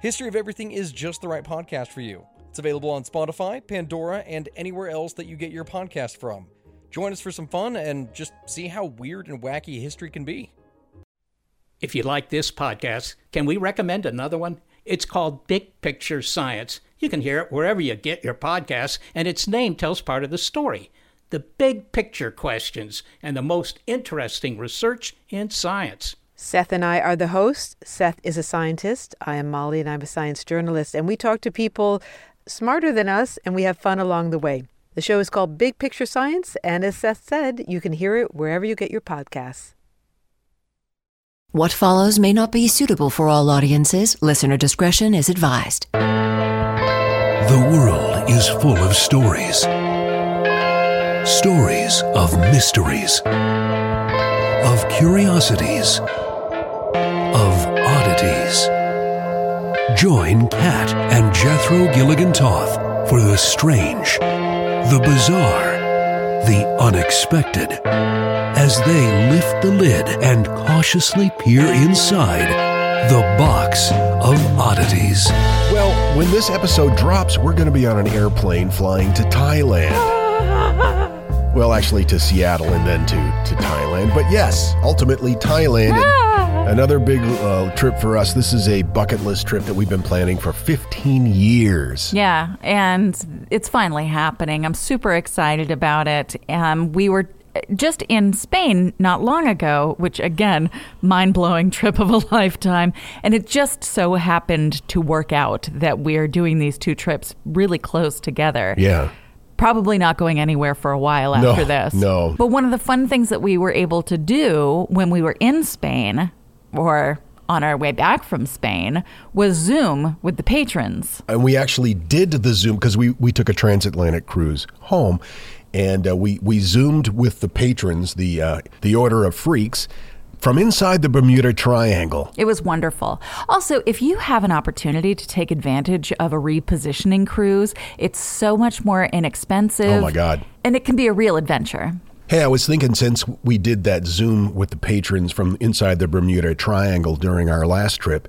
History of Everything is just the right podcast for you. It's available on Spotify, Pandora, and anywhere else that you get your podcast from. Join us for some fun and just see how weird and wacky history can be. If you like this podcast, can we recommend another one? It's called Big Picture Science. You can hear it wherever you get your podcasts, and its name tells part of the story the big picture questions and the most interesting research in science. Seth and I are the hosts. Seth is a scientist. I am Molly, and I'm a science journalist. And we talk to people smarter than us, and we have fun along the way. The show is called Big Picture Science, and as Seth said, you can hear it wherever you get your podcasts. What follows may not be suitable for all audiences. Listener discretion is advised. The world is full of stories. Stories of mysteries, of curiosities, of oddities. Join Kat and Jethro Gilligan Toth for the strange, the bizarre, the unexpected as they lift the lid and cautiously peer inside the box of oddities. Well, when this episode drops, we're going to be on an airplane flying to Thailand. Well, actually, to Seattle and then to, to Thailand. But yes, ultimately, Thailand. Another big uh, trip for us. This is a bucket list trip that we've been planning for 15 years. Yeah, and it's finally happening. I'm super excited about it. Um, we were just in Spain not long ago, which again, mind blowing trip of a lifetime. And it just so happened to work out that we're doing these two trips really close together. Yeah. Probably not going anywhere for a while No, after this. no. But one of the fun things that we were able to do when we were in Spain or on our way back from Spain was Zoom with the patrons. And we actually did the Zoom because we, we took a transatlantic cruise home. And uh, we, we Zoomed with the patrons, the, uh, the Order of Freaks, from inside the Bermuda Triangle. It was wonderful. Also, if you have an opportunity to take advantage of a repositioning cruise, it's so much more inexpensive. Oh, my God. And it can be a real adventure. Hey, I was thinking since we did that Zoom with the patrons from inside the Bermuda Triangle during our last trip,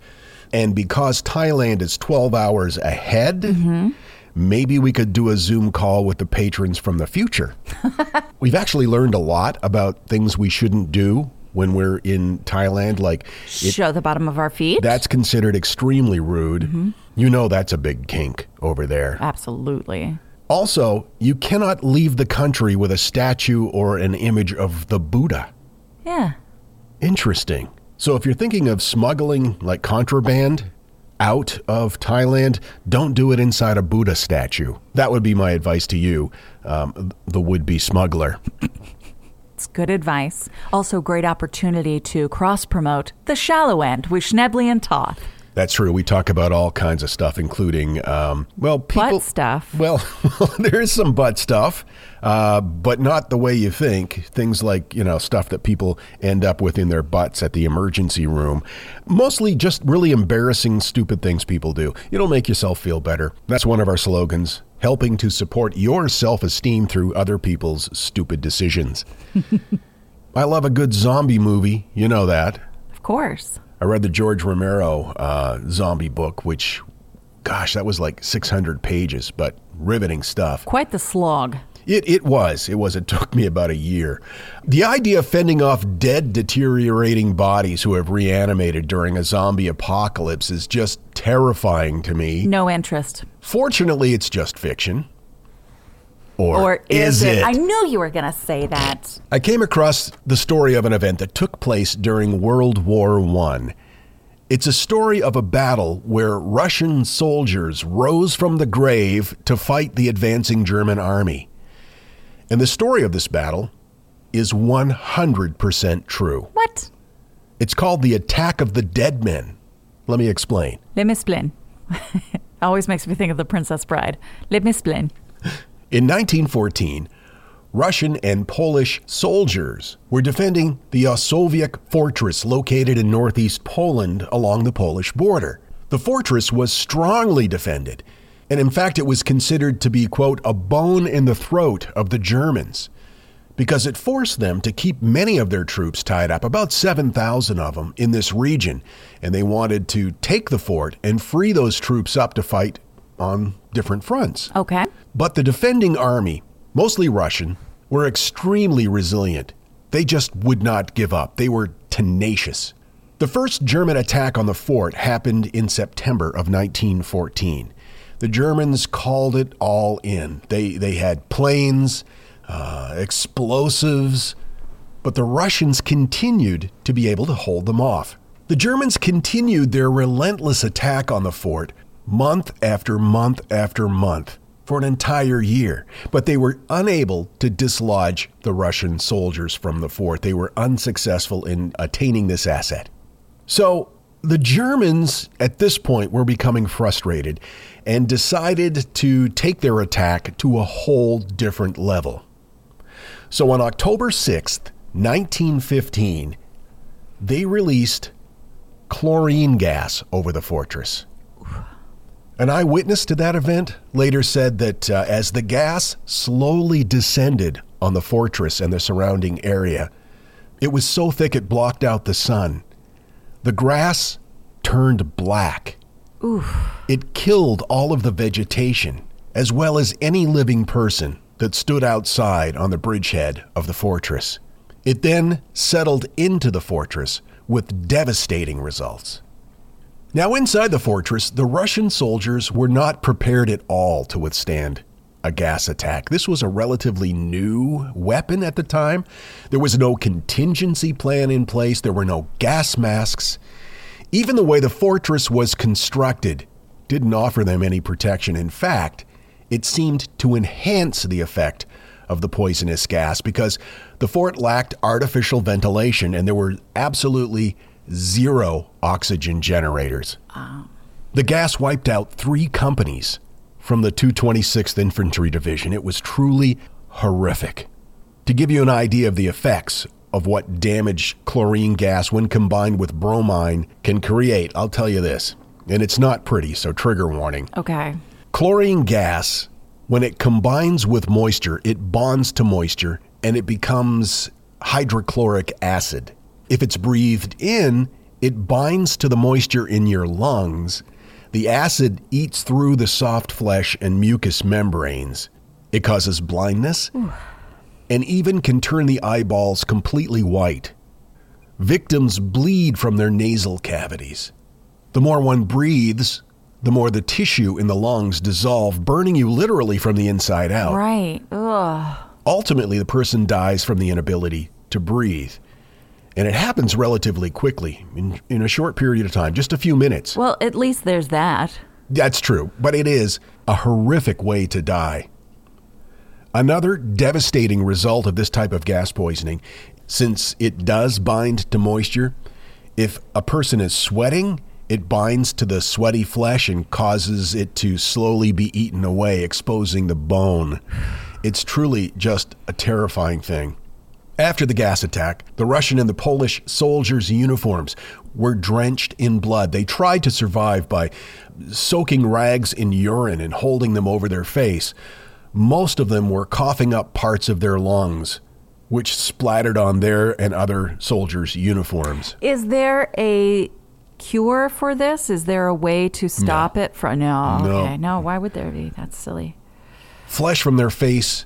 and because Thailand is 12 hours ahead, mm-hmm. maybe we could do a Zoom call with the patrons from the future. We've actually learned a lot about things we shouldn't do when we're in Thailand. Like, it, Show the bottom of our feet. that's considered extremely rude. Mm-hmm. You know, that's a big kink over there. Absolutely. Also, you cannot leave the country with a statue or an image of the Buddha. Yeah. Interesting. So if you're thinking of smuggling like contraband out of Thailand, don't do it inside a Buddha statue. That would be my advice to you, um, the would-be smuggler. It's good advice. Also, great opportunity to cross promote the shallow end with Schnebley and Toth. That's true. We talk about all kinds of stuff, including um, well, people Butt stuff. Well, there is some butt stuff, uh, but not the way you think. Things like you know stuff that people end up with in their butts at the emergency room. Mostly just really embarrassing, stupid things people do. It'll make yourself feel better. That's one of our slogans. Helping to support your self esteem through other people's stupid decisions. I love a good zombie movie. You know that. Of course. I read the George Romero uh, zombie book, which, gosh, that was like 600 pages, but riveting stuff. Quite the slog. It, it was. It was. It took me about a year. The idea of fending off dead, deteriorating bodies who have reanimated during a zombie apocalypse is just terrifying to me. No interest. Fortunately, it's just fiction. Or, Or is, it? I knew you were going to say that. I came across the story of an event that took place during World War I. It's a story of a battle where Russian soldiers rose from the grave to fight the advancing German army. And the story of this battle is 100% true. What? It's called the Attack of the Dead Men. Let me explain. Let me explain. Always makes me think of the Princess Bride. Let me explain. In 1914, Russian and Polish soldiers were defending the Osowiec fortress located in northeast Poland along the Polish border. The fortress was strongly defended, and in fact, it was considered to be, quote, a bone in the throat of the Germans because it forced them to keep many of their troops tied up, about 7,000 of them, in this region. And they wanted to take the fort and free those troops up to fight on different fronts. Okay. But the defending army, mostly Russian, were extremely resilient. They just would not give up. They were tenacious. The first German attack on the fort happened in September of 1914. The Germans called it all in. They, they had planes, uh, explosives, but the Russians continued to be able to hold them off. The Germans continued their relentless attack on the fort month after month after month for an entire year, but they were unable to dislodge the Russian soldiers from the fort. They were unsuccessful in attaining this asset. So the Germans at this point were becoming frustrated and decided to take their attack to a whole different level. So on October 6th, 1915, they released chlorine gas over the fortress. An eyewitness to that event later said that uh, as the gas slowly descended on the fortress and the surrounding area, it was so thick it blocked out the sun. The grass turned black. It killed all of the vegetation, as well as any living person that stood outside on the bridgehead of the fortress. It then settled into the fortress with devastating results. Now, inside the fortress, the Russian soldiers were not prepared at all to withstand a gas attack. This was a relatively new weapon at the time. There was no contingency plan in place, there were no gas masks. Even the way the fortress was constructed didn't offer them any protection. In fact, it seemed to enhance the effect of the poisonous gas because the fort lacked artificial ventilation and there were absolutely zero oxygen generators. The gas wiped out three companies from the 226th Infantry Division. It was truly horrific. To give you an idea of the effects of what damage chlorine gas, when combined with bromine, can create, I'll tell you this. And it's not pretty, so trigger warning. Okay. Chlorine gas, when it combines with moisture, it bonds to moisture and it becomes hydrochloric acid. If it's breathed in, it binds to the moisture in your lungs. The acid eats through the soft flesh and mucous membranes. It causes blindness and even can turn the eyeballs completely white. Victims bleed from their nasal cavities. The more one breathes, the more the tissue in the lungs dissolve, burning you literally from the inside out. Right. Ugh. Ultimately, the person dies from the inability to breathe. And it happens relatively quickly, in, in a short period of time, just a few minutes. Well, at least there's that. That's true, but it is a horrific way to die. Another devastating result of this type of gas poisoning, since it does bind to moisture, if a person is sweating, it binds to the sweaty flesh and causes it to slowly be eaten away, exposing the bone. It's truly just a terrifying thing. After the gas attack, the Russian and the Polish soldiers' uniforms were drenched in blood. They tried to survive by soaking rags in urine and holding them over their face. Most of them were coughing up parts of their lungs, which splattered on their and other soldiers' uniforms. Is there a cure for this? Is there a way to stop it from? No. No. Okay. No. Why would there be? That's silly. Flesh from their face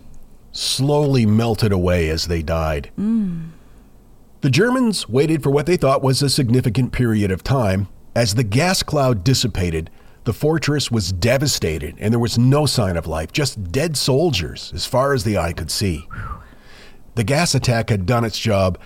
slowly melted away as they died. The Germans waited for what they thought was a significant period of time. As the gas cloud dissipated, the fortress was devastated and there was no sign of life, just dead soldiers as far as the eye could see. The gas attack had done its job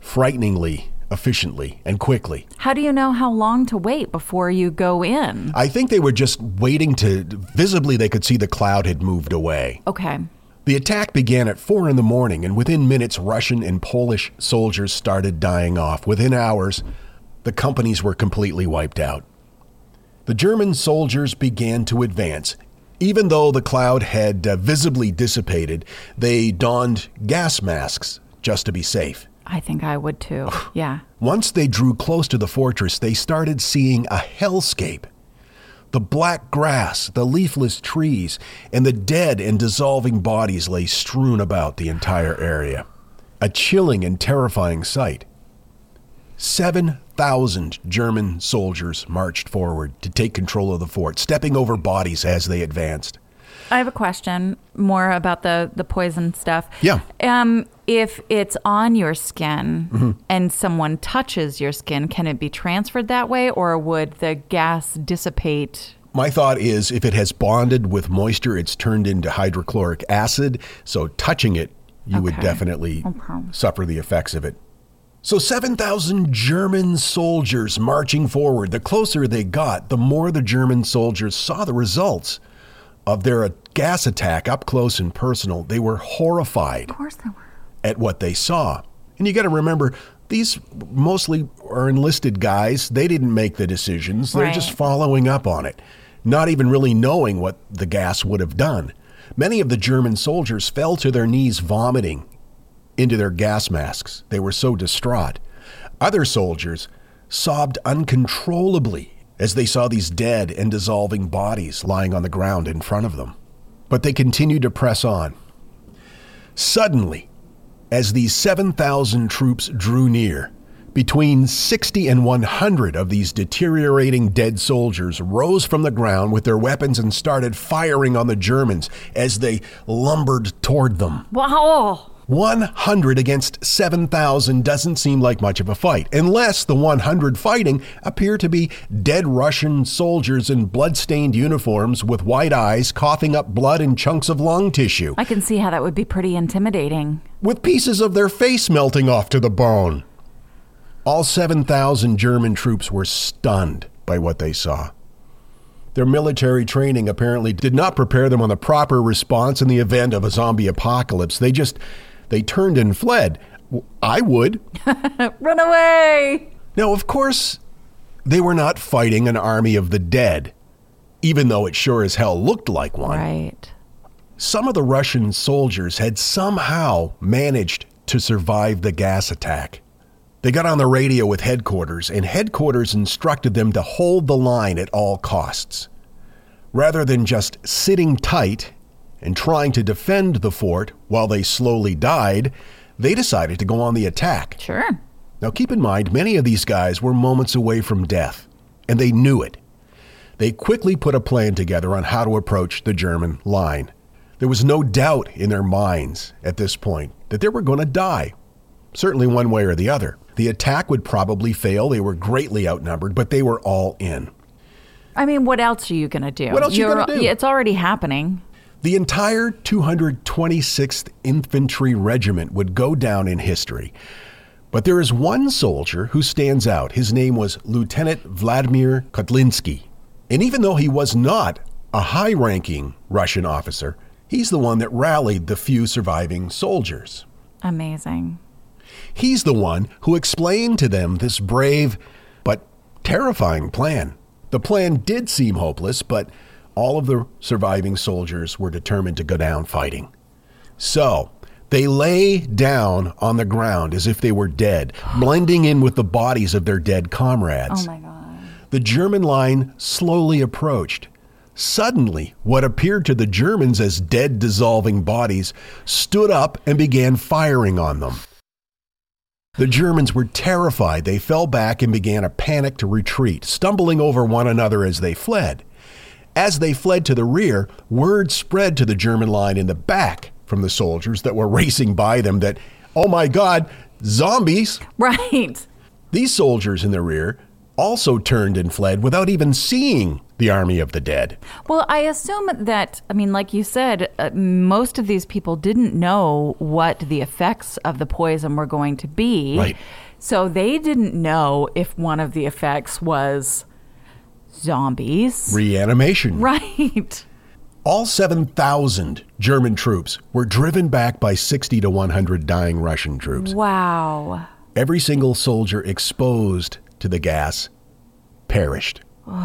frighteningly, efficiently, and quickly. How do you know how long to wait before you go in? I think they were just waiting to visibly they could see the cloud had moved away. Okay. The attack began at 4 in the morning, and within minutes, Russian and Polish soldiers started dying off. Within hours, the companies were completely wiped out. the German soldiers began to advance. Even though the cloud had uh, visibly dissipated, they donned gas masks just to be safe. I think I would too. Yeah. Once they drew close to the fortress, they started seeing a hellscape. The black grass, the leafless trees, and the dead and dissolving bodies lay strewn about the entire area. A chilling and terrifying sight. 7,000 German soldiers marched forward to take control of the fort, stepping over bodies as they advanced. I have a question more about the the poison stuff. Yeah. Um, if it's on your skin Mm-hmm. and someone touches your skin, can it be transferred that way, or would the gas dissipate? My thought is if it has bonded with moisture, it's turned into hydrochloric acid. So touching it, you would definitely Okay. suffer the effects of it. So 7,000 German soldiers marching forward. The closer they got, the more the German soldiers saw the results of their gas attack up close and personal. They were horrified Of course they were. At what they saw. And you got to remember, these mostly are enlisted guys. They didn't make the decisions, they're just following up on it, not even really knowing what the gas would have done. Many of the German soldiers fell to their knees vomiting into their gas masks. They were so distraught. Other soldiers sobbed uncontrollably as they saw these dead and dissolving bodies lying on the ground in front of them. But they continued to press on. Suddenly, as these 7,000 troops drew near, between 60 and 100 of these deteriorating dead soldiers rose from the ground with their weapons and started firing on the Germans as they lumbered toward them. Wow. 100 against 7,000 doesn't seem like much of a fight, unless the 100 fighting appear to be dead Russian soldiers in blood-stained uniforms with white eyes coughing up blood and chunks of lung tissue, I can see how that would be pretty intimidating. with pieces of their face melting off to the bone. All 7,000 German troops were stunned by what they saw. Their military training apparently did not prepare them on the proper response in the event of a zombie apocalypse. They just they turned and fled. I would. Run away. Now, of course, they were not fighting an army of the dead, even though it sure as hell looked like one. Right. Some of the Russian soldiers had somehow managed to survive the gas attack. They got on the radio with headquarters, and headquarters instructed them to hold the line at all costs. Rather than just sitting tight and trying to defend the fort while they slowly died, they decided to go on the attack. Sure. Now, keep in mind, many of these guys were moments away from death, and they knew it. They quickly put a plan together on how to approach the German line. There was no doubt in their minds at this point that they were going to die, certainly one way or the other. The attack would probably fail. They were greatly outnumbered, but they were all in. I mean, what else are you going to do? What else you You're- gonna do? It's already happening. The entire 226th Infantry Regiment would go down in history. But there is one soldier who stands out. His name was Lieutenant Vladimir Kotlinsky. And even though he was not a high ranking Russian officer, he's the one that rallied the few surviving soldiers. Amazing. He's the one who explained to them this brave but terrifying plan. The plan did seem hopeless, but all of the surviving soldiers were determined to go down fighting. So, they lay down on the ground as if they were dead, blending in with the bodies of their dead comrades. Oh my God. The German line slowly approached. Suddenly, what appeared to the Germans as dead, dissolving bodies stood up and began firing on them. The Germans were terrified. They fell back and began a panicked retreat, stumbling over one another as they fled. As they fled to the rear, word spread to the German line in the back from the soldiers that were racing by them that, oh my God, zombies! Right. These soldiers in the rear also turned and fled without even seeing the army of the dead. Well, I assume that, I mean, like you said, uh, most of these people didn't know what the effects of the poison were going to be. Right. So they didn't know if one of the effects was zombies. Reanimation. Right. All 7,000 German troops were driven back by 60 to 100 dying Russian troops. Wow. Every single soldier exposed to the gas perished.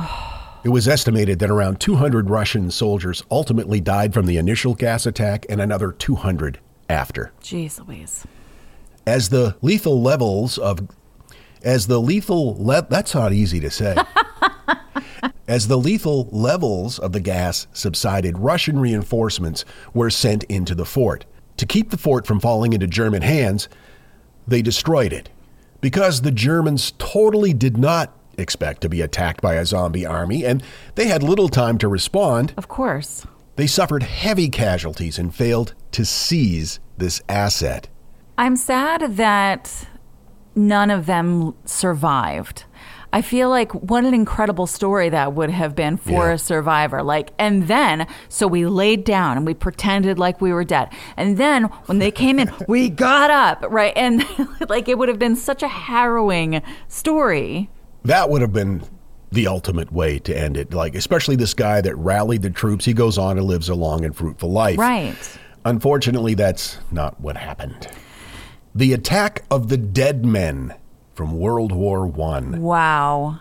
It was estimated that around 200 Russian soldiers ultimately died from the initial gas attack and another 200 after. Jeez Louise. As the lethal levels of as the lethal le- that's not easy to say. As the lethal levels of the gas subsided, Russian reinforcements were sent into the fort. To keep the fort from falling into German hands, they destroyed it. Because the Germans totally did not expect to be attacked by a zombie army and they had little time to respond, Of course. they suffered heavy casualties and failed to seize this asset. I'm sad that none of them survived. I feel like what an incredible story that would have been for Yeah. a survivor. Like, and then, so we laid down and we pretended like we were dead. And then when they came in, we got up, right? And like, it would have been such a harrowing story. That would have been the ultimate way to end it. Like, especially this guy that rallied the troops. He goes on and lives a long and fruitful life. Right. Unfortunately, that's not what happened. The attack of the dead men from World War One. Wow.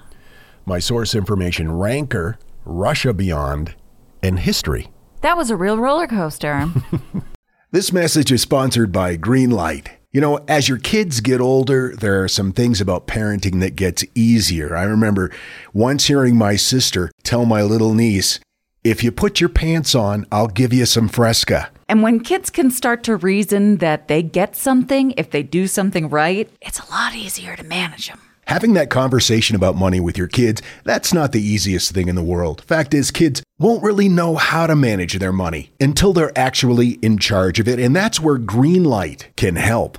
My source information: Ranker, Russia Beyond, and History. That was a real roller coaster. This message is sponsored by Greenlight. You know, as your kids get older, there are some things about parenting that gets easier. I remember once hearing my sister tell my little niece, "If you put your pants on, I'll give you some Fresca." and when kids can start to reason that they get something if they do something right, it's a lot easier to manage them. Having that conversation about money with your kids, that's not the easiest thing in the world. Fact is, kids won't really know how to manage their money until they're actually in charge of it, and that's where Greenlight can help.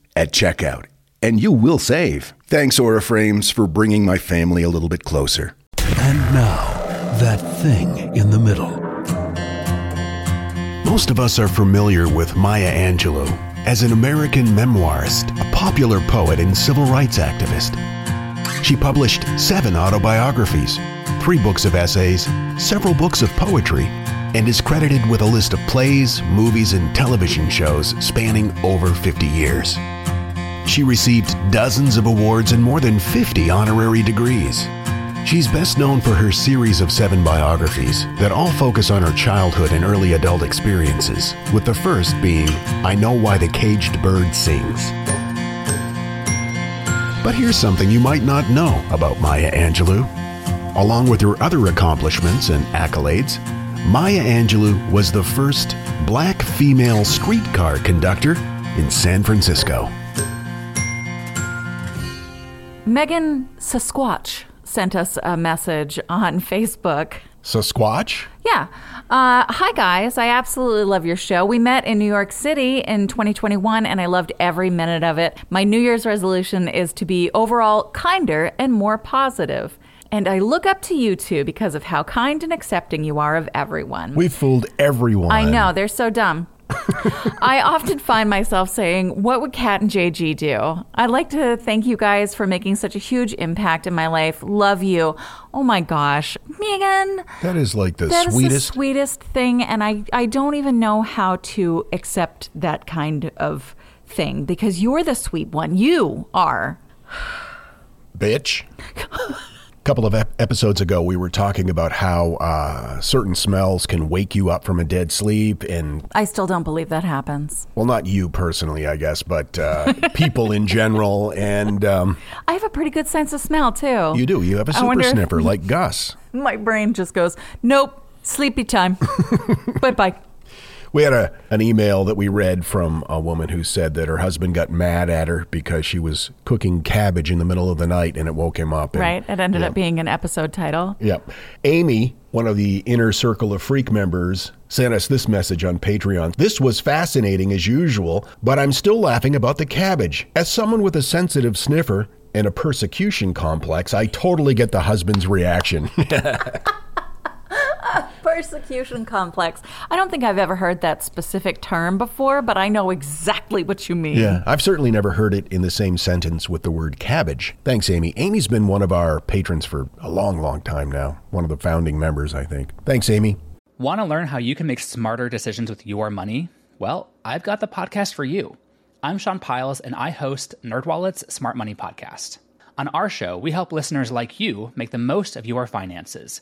at checkout. And you will save. Thanks, Aura Frames, for bringing my family a little bit closer. And now, that thing in the middle. Most of us are familiar with Maya Angelou as an American memoirist, a popular poet, and civil rights activist. She published seven autobiographies, three books of essays, several books of poetry, and is credited with a list of plays, movies, and television shows spanning over 50 years. She received dozens of awards and more than 50 honorary degrees. She's best known for her series of seven biographies that all focus on her childhood and early adult experiences, with the first being I Know Why the Caged Bird Sings. But here's something you might not know about Maya Angelou. Along with her other accomplishments and accolades, Maya Angelou was the first black female streetcar conductor in San Francisco. Megan Sasquatch sent us a message on Facebook. Sasquatch? Yeah. Uh, hi, guys. I absolutely love your show. We met in New York City in 2021, and I loved every minute of it. My New Year's resolution is to be overall kinder and more positive. And I look up to you two because of how kind and accepting you are of everyone. We fooled everyone. I know, they're so dumb. I often find myself saying, What would Kat and JG do? I'd like to thank you guys for making such a huge impact in my life. Love you. Oh my gosh. Megan, That is like the that is sweetest. the sweetest thing. And I, I don't even know how to accept that kind of thing because you're the sweet one. You are. bitch. A couple of ep- episodes ago, we were talking about how uh, certain smells can wake you up from a dead sleep, and I still don't believe that happens. well, not you personally, I guess, but uh, people in general. And um, I have a pretty good sense of smell, too. you do. You have a super sniffer like Gus. My brain just goes, Nope, sleepy time. bye bye. We had a an email that we read from a woman who said that her husband got mad at her because she was cooking cabbage in the middle of the night and it woke him up. And, Right? It ended yeah. up being an episode title. Yep. Amy, one of the inner circle of freak members, sent us this message on Patreon. This was fascinating as usual, but I'm still laughing about the cabbage. As someone with a sensitive sniffer and a persecution complex, I totally get the husband's reaction. Persecution complex. I don't think I've ever heard that specific term before, but I know exactly what you mean. yeah, I've certainly never heard it in the same sentence with the word cabbage. Thanks, Amy. Amy's been one of our patrons for a long, long time now. One of the founding members, I think. Thanks, Amy. Want to learn how you can make smarter decisions with your money? Well, I've got the podcast for you. I'm Sean Pyles, and I host NerdWallet's Smart Money Podcast. On our show, we help listeners like you make the most of your finances.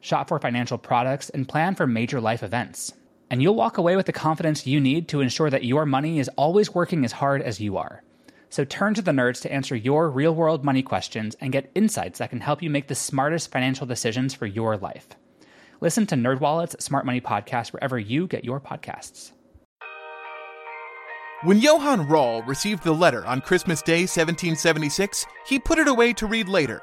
shop for financial products, and plan for major life events. And you'll walk away with the confidence you need to ensure that your money is always working as hard as you are. So turn to the nerds to answer your real world money questions and get insights that can help you make the smartest financial decisions for your life. Listen to NerdWallet's Smart Money Podcast wherever you get your podcasts. When Johann Rall received the letter on Christmas Day 1776, he put it away to read later.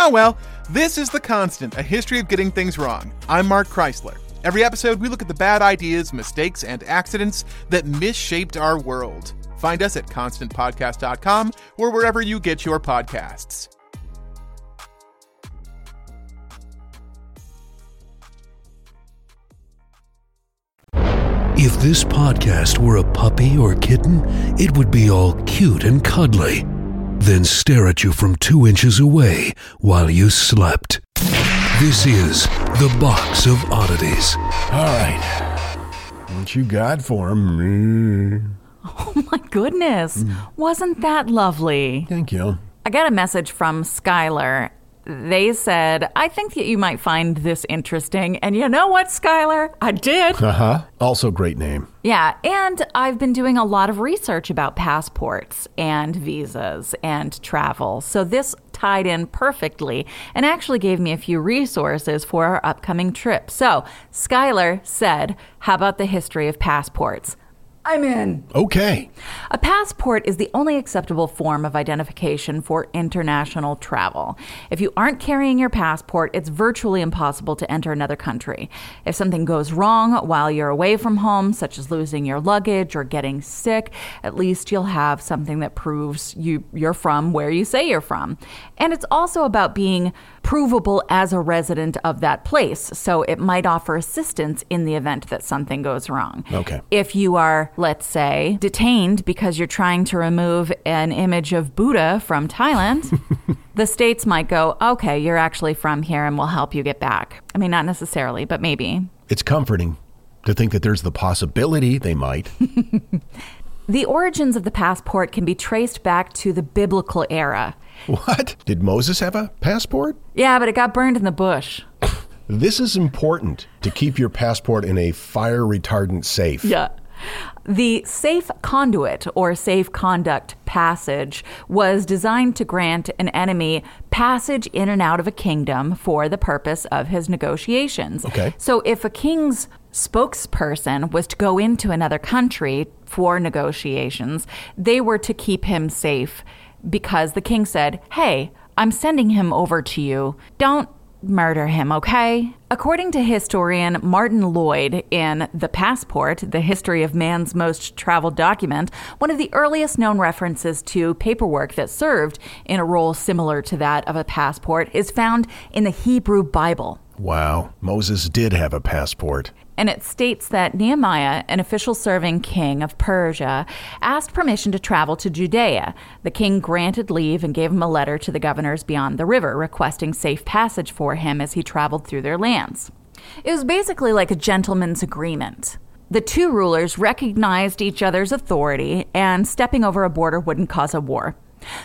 Oh well, this is The Constant, a history of getting things wrong. I'm Mark Chrisler. Every episode, we look at the bad ideas, mistakes, and accidents that misshaped our world. Find us at constantpodcast.com or wherever you get your podcasts. If this podcast were a puppy or kitten, it would be all cute and cuddly, then stare at you from two inches away while you slept. This is the Box of Oddities. All right. What you got for him? Oh my goodness. Hmm. Wasn't that lovely? Thank you. I got a message from Skylar. They said, I think that you might find this interesting. And you know what, Skylar? I did. Uh huh. Also, great name. Yeah, and I've been doing a lot of research about passports and visas and travel. So this tied in perfectly and actually gave me a few resources for our upcoming trip. So, Skylar said, How about the history of passports? I'm in. Okay. A passport is the only acceptable form of identification for international travel. If you aren't carrying your passport, it's virtually impossible to enter another country. If something goes wrong while you're away from home, such as losing your luggage or getting sick, at least you'll have something that proves you you're from where you say you're from. And it's also about being provable as a resident of that place, so it might offer assistance in the event that something goes wrong. Okay. If you are, let's say, detained because you're trying to remove an image of Buddha from Thailand, the states might go, okay, you're actually from here and we'll help you get back. I mean, not necessarily, but maybe. It's comforting to think that there's the possibility they might. The origins of the passport can be traced back to the biblical era. what? Did Moses have a passport? Yeah, but it got burned in the bush. This is important to keep your passport in a fire retardant safe. Yeah. The safe conduit or safe conduct passage was designed to grant an enemy passage in and out of a kingdom for the purpose of his negotiations. Okay. So if a king's spokesperson was to go into another country for negotiations, they were to keep him safe because the king said, Hey, I'm sending him over to you. Don't murder him, okay? According to historian Martin Lloyd in The Passport, the history of man's most traveled document, one of the earliest known references to paperwork that served in a role similar to that of a passport is found in the Hebrew Bible. Wow. Moses did have a passport. And it states that Nehemiah, an official serving king of Persia, asked permission to travel to Judea. The king granted leave and gave him a letter to the governors beyond the river, requesting safe passage for him as he traveled through their lands. It was basically like a gentleman's agreement. The two rulers recognized each other's authority, and stepping over a border wouldn't cause a war.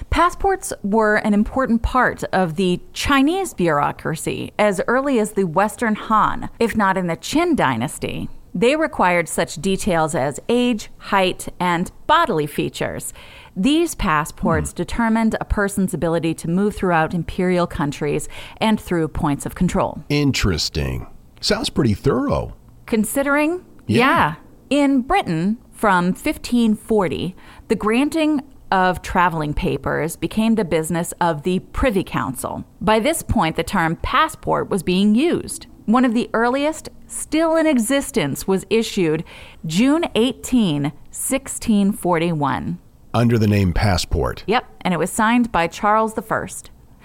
Passports were an important part of the Chinese bureaucracy as early as the Western Han, if not in the Qin dynasty. They required such details as age, height, and bodily features. These passports hmm. determined a person's ability to move throughout imperial countries and through points of control. Interesting. Sounds pretty thorough. Considering, Yeah. In Britain, from 1540, the granting of traveling papers became the business of the Privy Council. By this point, the term passport was being used. One of the earliest still in existence was issued June 18, 1641. Under the name passport. Yep, and it was signed by Charles I.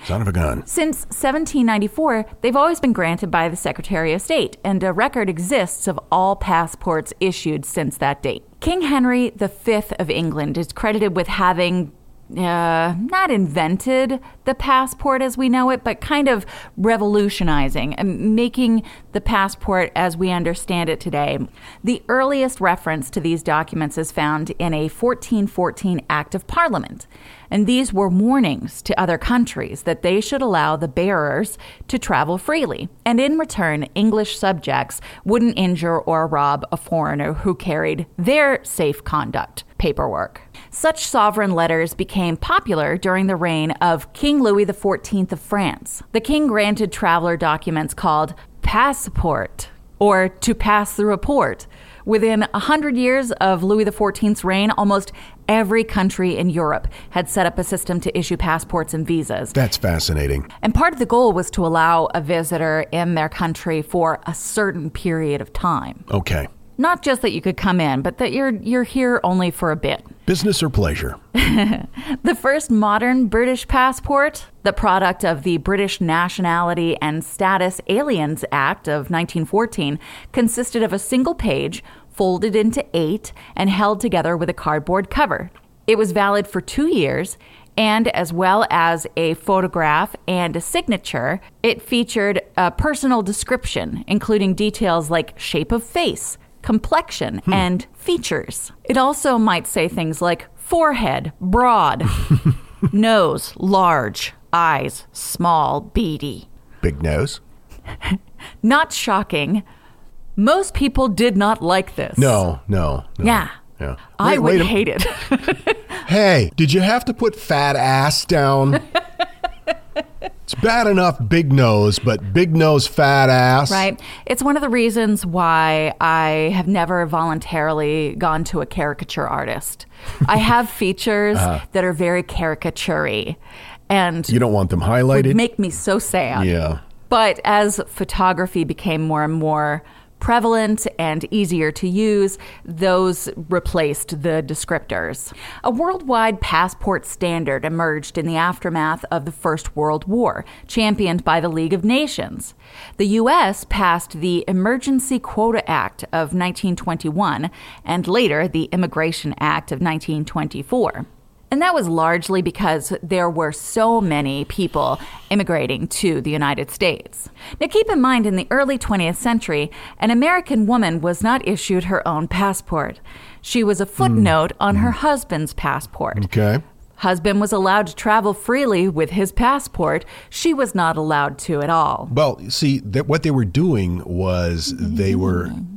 Son of a gun. Since 1794, they've always been granted by the Secretary of State, and a record exists of all passports issued since that date. King Henry V of England is credited with having uh, not invented the passport as we know it, but kind of revolutionizing and making the passport as we understand it today. The earliest reference to these documents is found in a 1414 Act of Parliament. And these were warnings to other countries that they should allow the bearers to travel freely. And in return, English subjects wouldn't injure or rob a foreigner who carried their safe conduct paperwork. Such sovereign letters became popular during the reign of King Louis XIV of France. The king granted traveler documents called passport or to pass the report. Within a hundred years of Louis XIV's reign, almost every country in Europe had set up a system to issue passports and visas. That's fascinating. And part of the goal was to allow a visitor in their country for a certain period of time. Okay. Not just that you could come in, but that you're you're here only for a bit. Business or pleasure? The first modern British passport, the product of the British Nationality and Status Aliens Act of 1914, consisted of a single page folded into eight and held together with a cardboard cover. It was valid for two years, and as well as a photograph and a signature, it featured a personal description, including details like shape of face, complexion, hmm. and features. It also might say things like forehead, broad, nose, large, eyes small, beady. Big nose? Not shocking. Most people did not like this. No, no. no. Yeah. Yeah. I Wait, would wait a- hate it. Hey, did you have to put fat ass down? it's bad enough big nose, but big nose, fat ass. Right. It's one of the reasons why I have never voluntarily gone to a caricature artist. I have features that are very caricature and Uh-huh. You don't want them highlighted? make me so sad. yeah. But as photography became more and more prevalent and easier to use, those replaced the descriptors. A worldwide passport standard emerged in the aftermath of the First World War, championed by the League of Nations. The U.S. passed the Emergency Quota Act of 1921 and later the Immigration Act of 1924. And that was largely because there were so many people immigrating to the United States. Now, keep in mind, in the early 20th century, an American woman was not issued her own passport. She was a hmm. footnote on hmm. her husband's passport. Okay. Husband was allowed to travel freely with his passport. She was not allowed to at all. Well, see, that what they were doing was they were mm-hmm.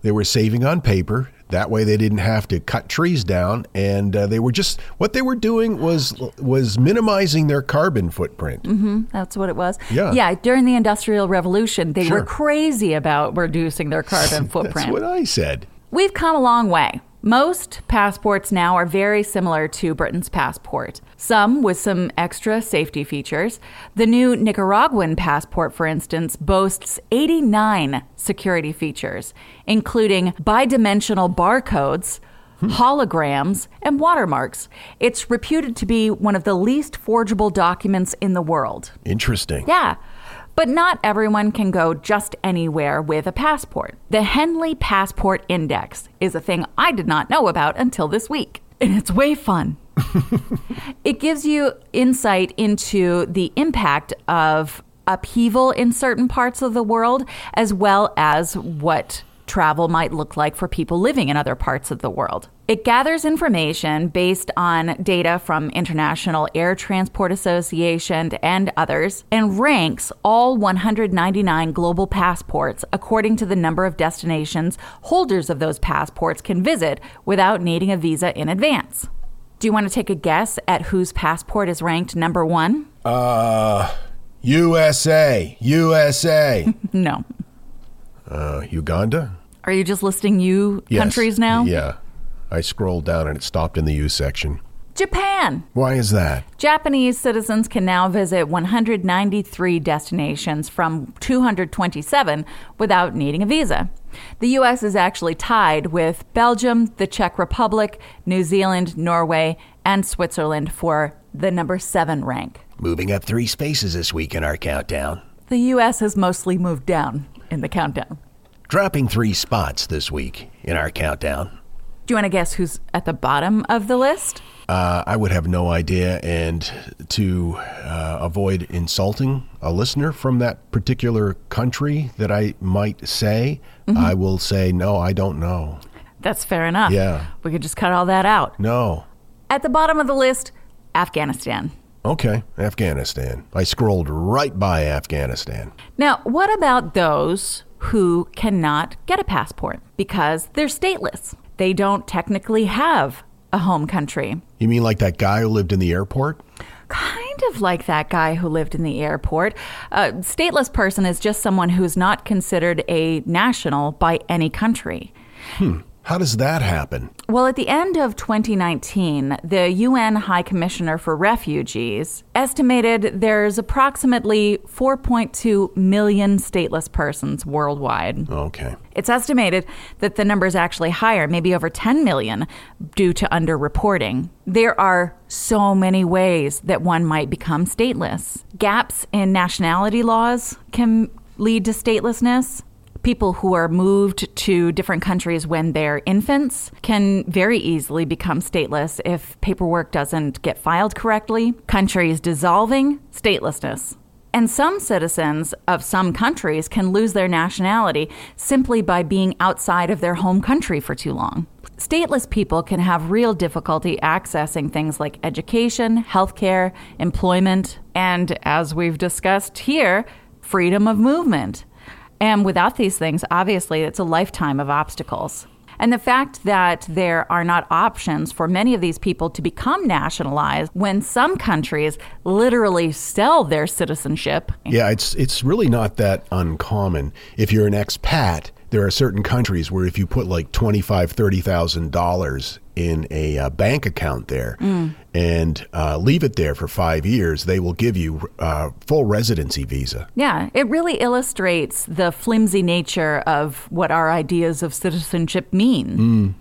they were saving on paper. That way, they didn't have to cut trees down, and uh, they were just what they were doing was was minimizing their carbon footprint. That's what it was. Yeah. Yeah. During the Industrial Revolution, they Sure. were crazy about reducing their carbon footprint. That's what I said. We've come a long way. Most passports now are very similar to Britain's passport, some with some extra safety features. The new Nicaraguan passport, for instance, boasts 89 security features, including bidimensional barcodes, holograms, and watermarks. It's reputed to be one of the least forgeable documents in the world. Interesting. Yeah. But not everyone can go just anywhere with a passport. The Henley Passport Index is a thing I did not know about until this week. And it's way fun. it gives you insight into the impact of upheaval in certain parts of the world, as well as what travel might look like for people living in other parts of the world. It gathers information based on data from International Air Transport Association and others and ranks all 199 global passports according to the number of destinations holders of those passports can visit without needing a visa in advance. Do you want to take a guess at whose passport is ranked number 1? Uh, USA, USA, No. uh, Uganda. Are you just listing you Yes. countries now? Yeah, I scrolled down and it stopped in the U section. Japan. Why is that? Japanese citizens can now visit 193 destinations from 227 without needing a visa. The U.S. is actually tied with Belgium, the Czech Republic, New Zealand, Norway, and Switzerland for the number seven rank. Moving up three spaces this week in our countdown. The U.S. has mostly moved down in the countdown. Dropping three spots this week in our countdown. Do you want to guess who's at the bottom of the list? Uh, I would have no idea, and to uh, avoid insulting a listener from that particular country that I might say, I will say no. I don't know. That's fair enough. Yeah. We could just cut all that out. No. At the bottom of the list, Afghanistan. Okay, Afghanistan. I scrolled right by Afghanistan. Now, what about those who cannot get a passport because they're stateless? They don't technically have a home country. You mean like that guy who lived in the airport? Kind of like that guy who lived in the airport. A stateless person is just someone who's not considered a national by any country. Hmm. How does that happen? Well, at the end of 2019, the UN High Commissioner for Refugees estimated there's approximately 4.2 million stateless persons worldwide. Okay. It's estimated that the number is actually higher, maybe over 10 million, due to underreporting. There are so many ways that one might become stateless. Gaps in nationality laws can lead to statelessness. People who are moved to different countries when they're infants can very easily become stateless if paperwork doesn't get filed correctly. Countries dissolving, statelessness. And some citizens of some countries can lose their nationality simply by being outside of their home country for too long. Stateless people can have real difficulty accessing things like education, healthcare, employment, and as we've discussed here, freedom of movement. And without these things, obviously, it's a lifetime of obstacles. And the fact that there are not options for many of these people to become nationalized when some countries literally sell their citizenship. Yeah, it's it's really not that uncommon. If you're an expat, there are certain countries where if you put like twenty five, thirty thousand dollars in a uh, bank account there and uh, leave it there for five years, they will give you uh, full residency visa. Yeah, it really illustrates the flimsy nature of what our ideas of citizenship mean.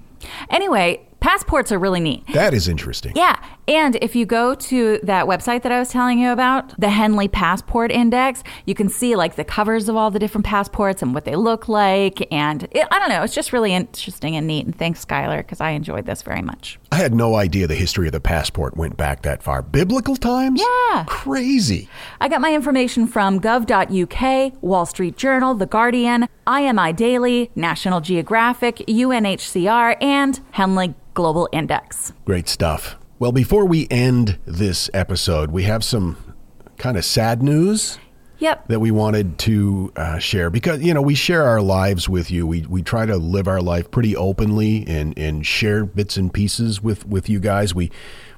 Anyway, passports are really neat. That is interesting. Yeah. And if you go to that website that I was telling you about, the Henley Passport Index, you can see like the covers of all the different passports and what they look like. And it, I don't know, it's just really interesting and neat. And thanks, Skylar, because I enjoyed this very much. I had no idea the history of the passport went back that far. Biblical times? Yeah. Crazy. I got my information from gov.uk, Wall Street Journal, The Guardian, IMI Daily, National Geographic, UNHCR, and Henley Global Index. Great stuff. Well, before we end this episode, we have some kind of sad news Yep. that we wanted to uh, share because you know we share our lives with you. We we try to live our life pretty openly and and share bits and pieces with with you guys. We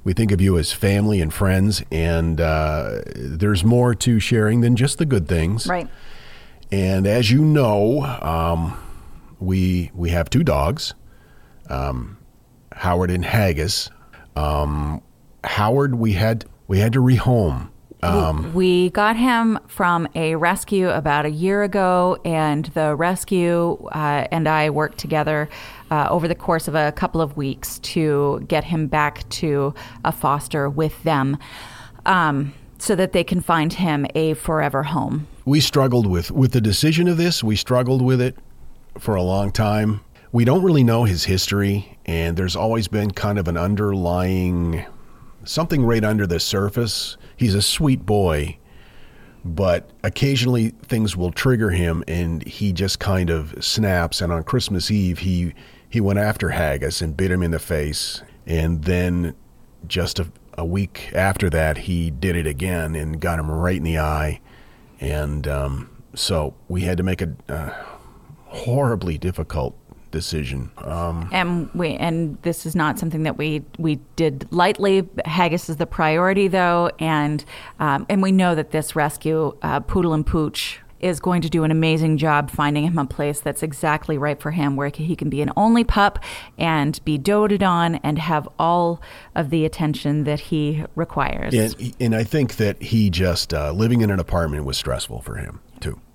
we think of you as family and friends, and uh, there's more to sharing than just the good things. Right. And as you know, um, we we have two dogs, um, Howard and Haggis. Um, Howard, we had we had to rehome. Um, we got him from a rescue about a year ago, and the rescue uh, and I worked together uh, over the course of a couple of weeks to get him back to a foster with them um, so that they can find him a forever home. we struggled with with the decision of this. We struggled with it for a long time. We don't really know his history, and there's always been kind of an underlying something right under the surface. He's a sweet boy, but occasionally things will trigger him, and he just kind of snaps. And on Christmas Eve, he he went after Haggis and bit him in the face, and then just a, a week after that, he did it again and got him right in the eye and um, so we had to make a uh, horribly difficult decision. Um, and we and this is not something that we we did lightly. Haggis is the priority though, and um, and we know that this rescue, uh, Poodle and Pooch. Is going to do an amazing job finding him a place that's exactly right for him, where he can be an only pup and be doted on and have all of the attention that he requires. and, and I think that he just uh, living in an apartment was stressful for him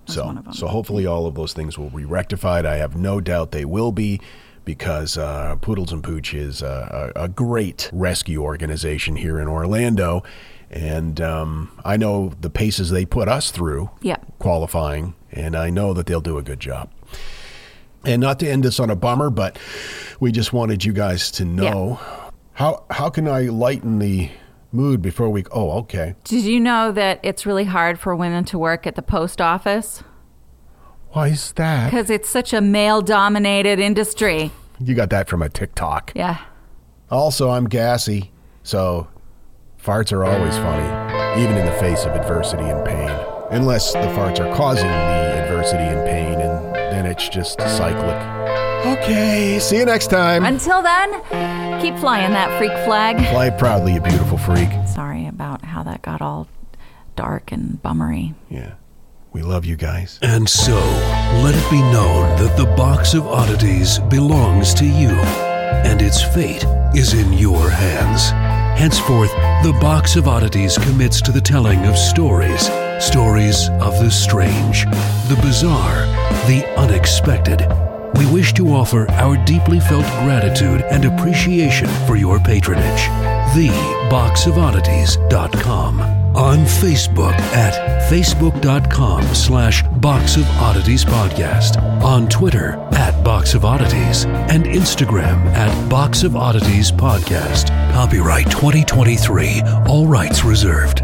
So so hopefully all of those things will be rectified. I have no doubt they will be. Because uh, Poodles and Pooch is a, a, great rescue organization here in Orlando, and um, I know the paces they put us through Yeah. qualifying, and I know that they'll do a good job. And not to end this on a bummer, but we just wanted you guys to know how how can I lighten the mood before we? Oh, okay. Did you know that it's really hard for women to work at the post office Why is that? because it's such a male-dominated industry? You got that from a TikTok. Yeah. Also, I'm gassy, so farts are always funny, even in the face of adversity and pain. Unless the farts are causing the adversity and pain, and then it's just cyclic. Okay, see you next time. Until then, keep flying that freak flag. Fly proudly, you beautiful freak. Sorry about how that got all dark and bummery. Yeah. We love you guys. And so, let it be known that the box of oddities belongs to you, and its fate is in your hands. Henceforth, the box of oddities commits to the telling of stories stories of the strange, the bizarre, the unexpected. We wish to offer our deeply felt gratitude and appreciation for your patronage. TheBoxOfOddities.com. On Facebook at Facebook.com slash Box of Oddities Podcast. On Twitter at Box of Oddities. And Instagram at Box of Oddities Podcast. Copyright 2023. All rights reserved.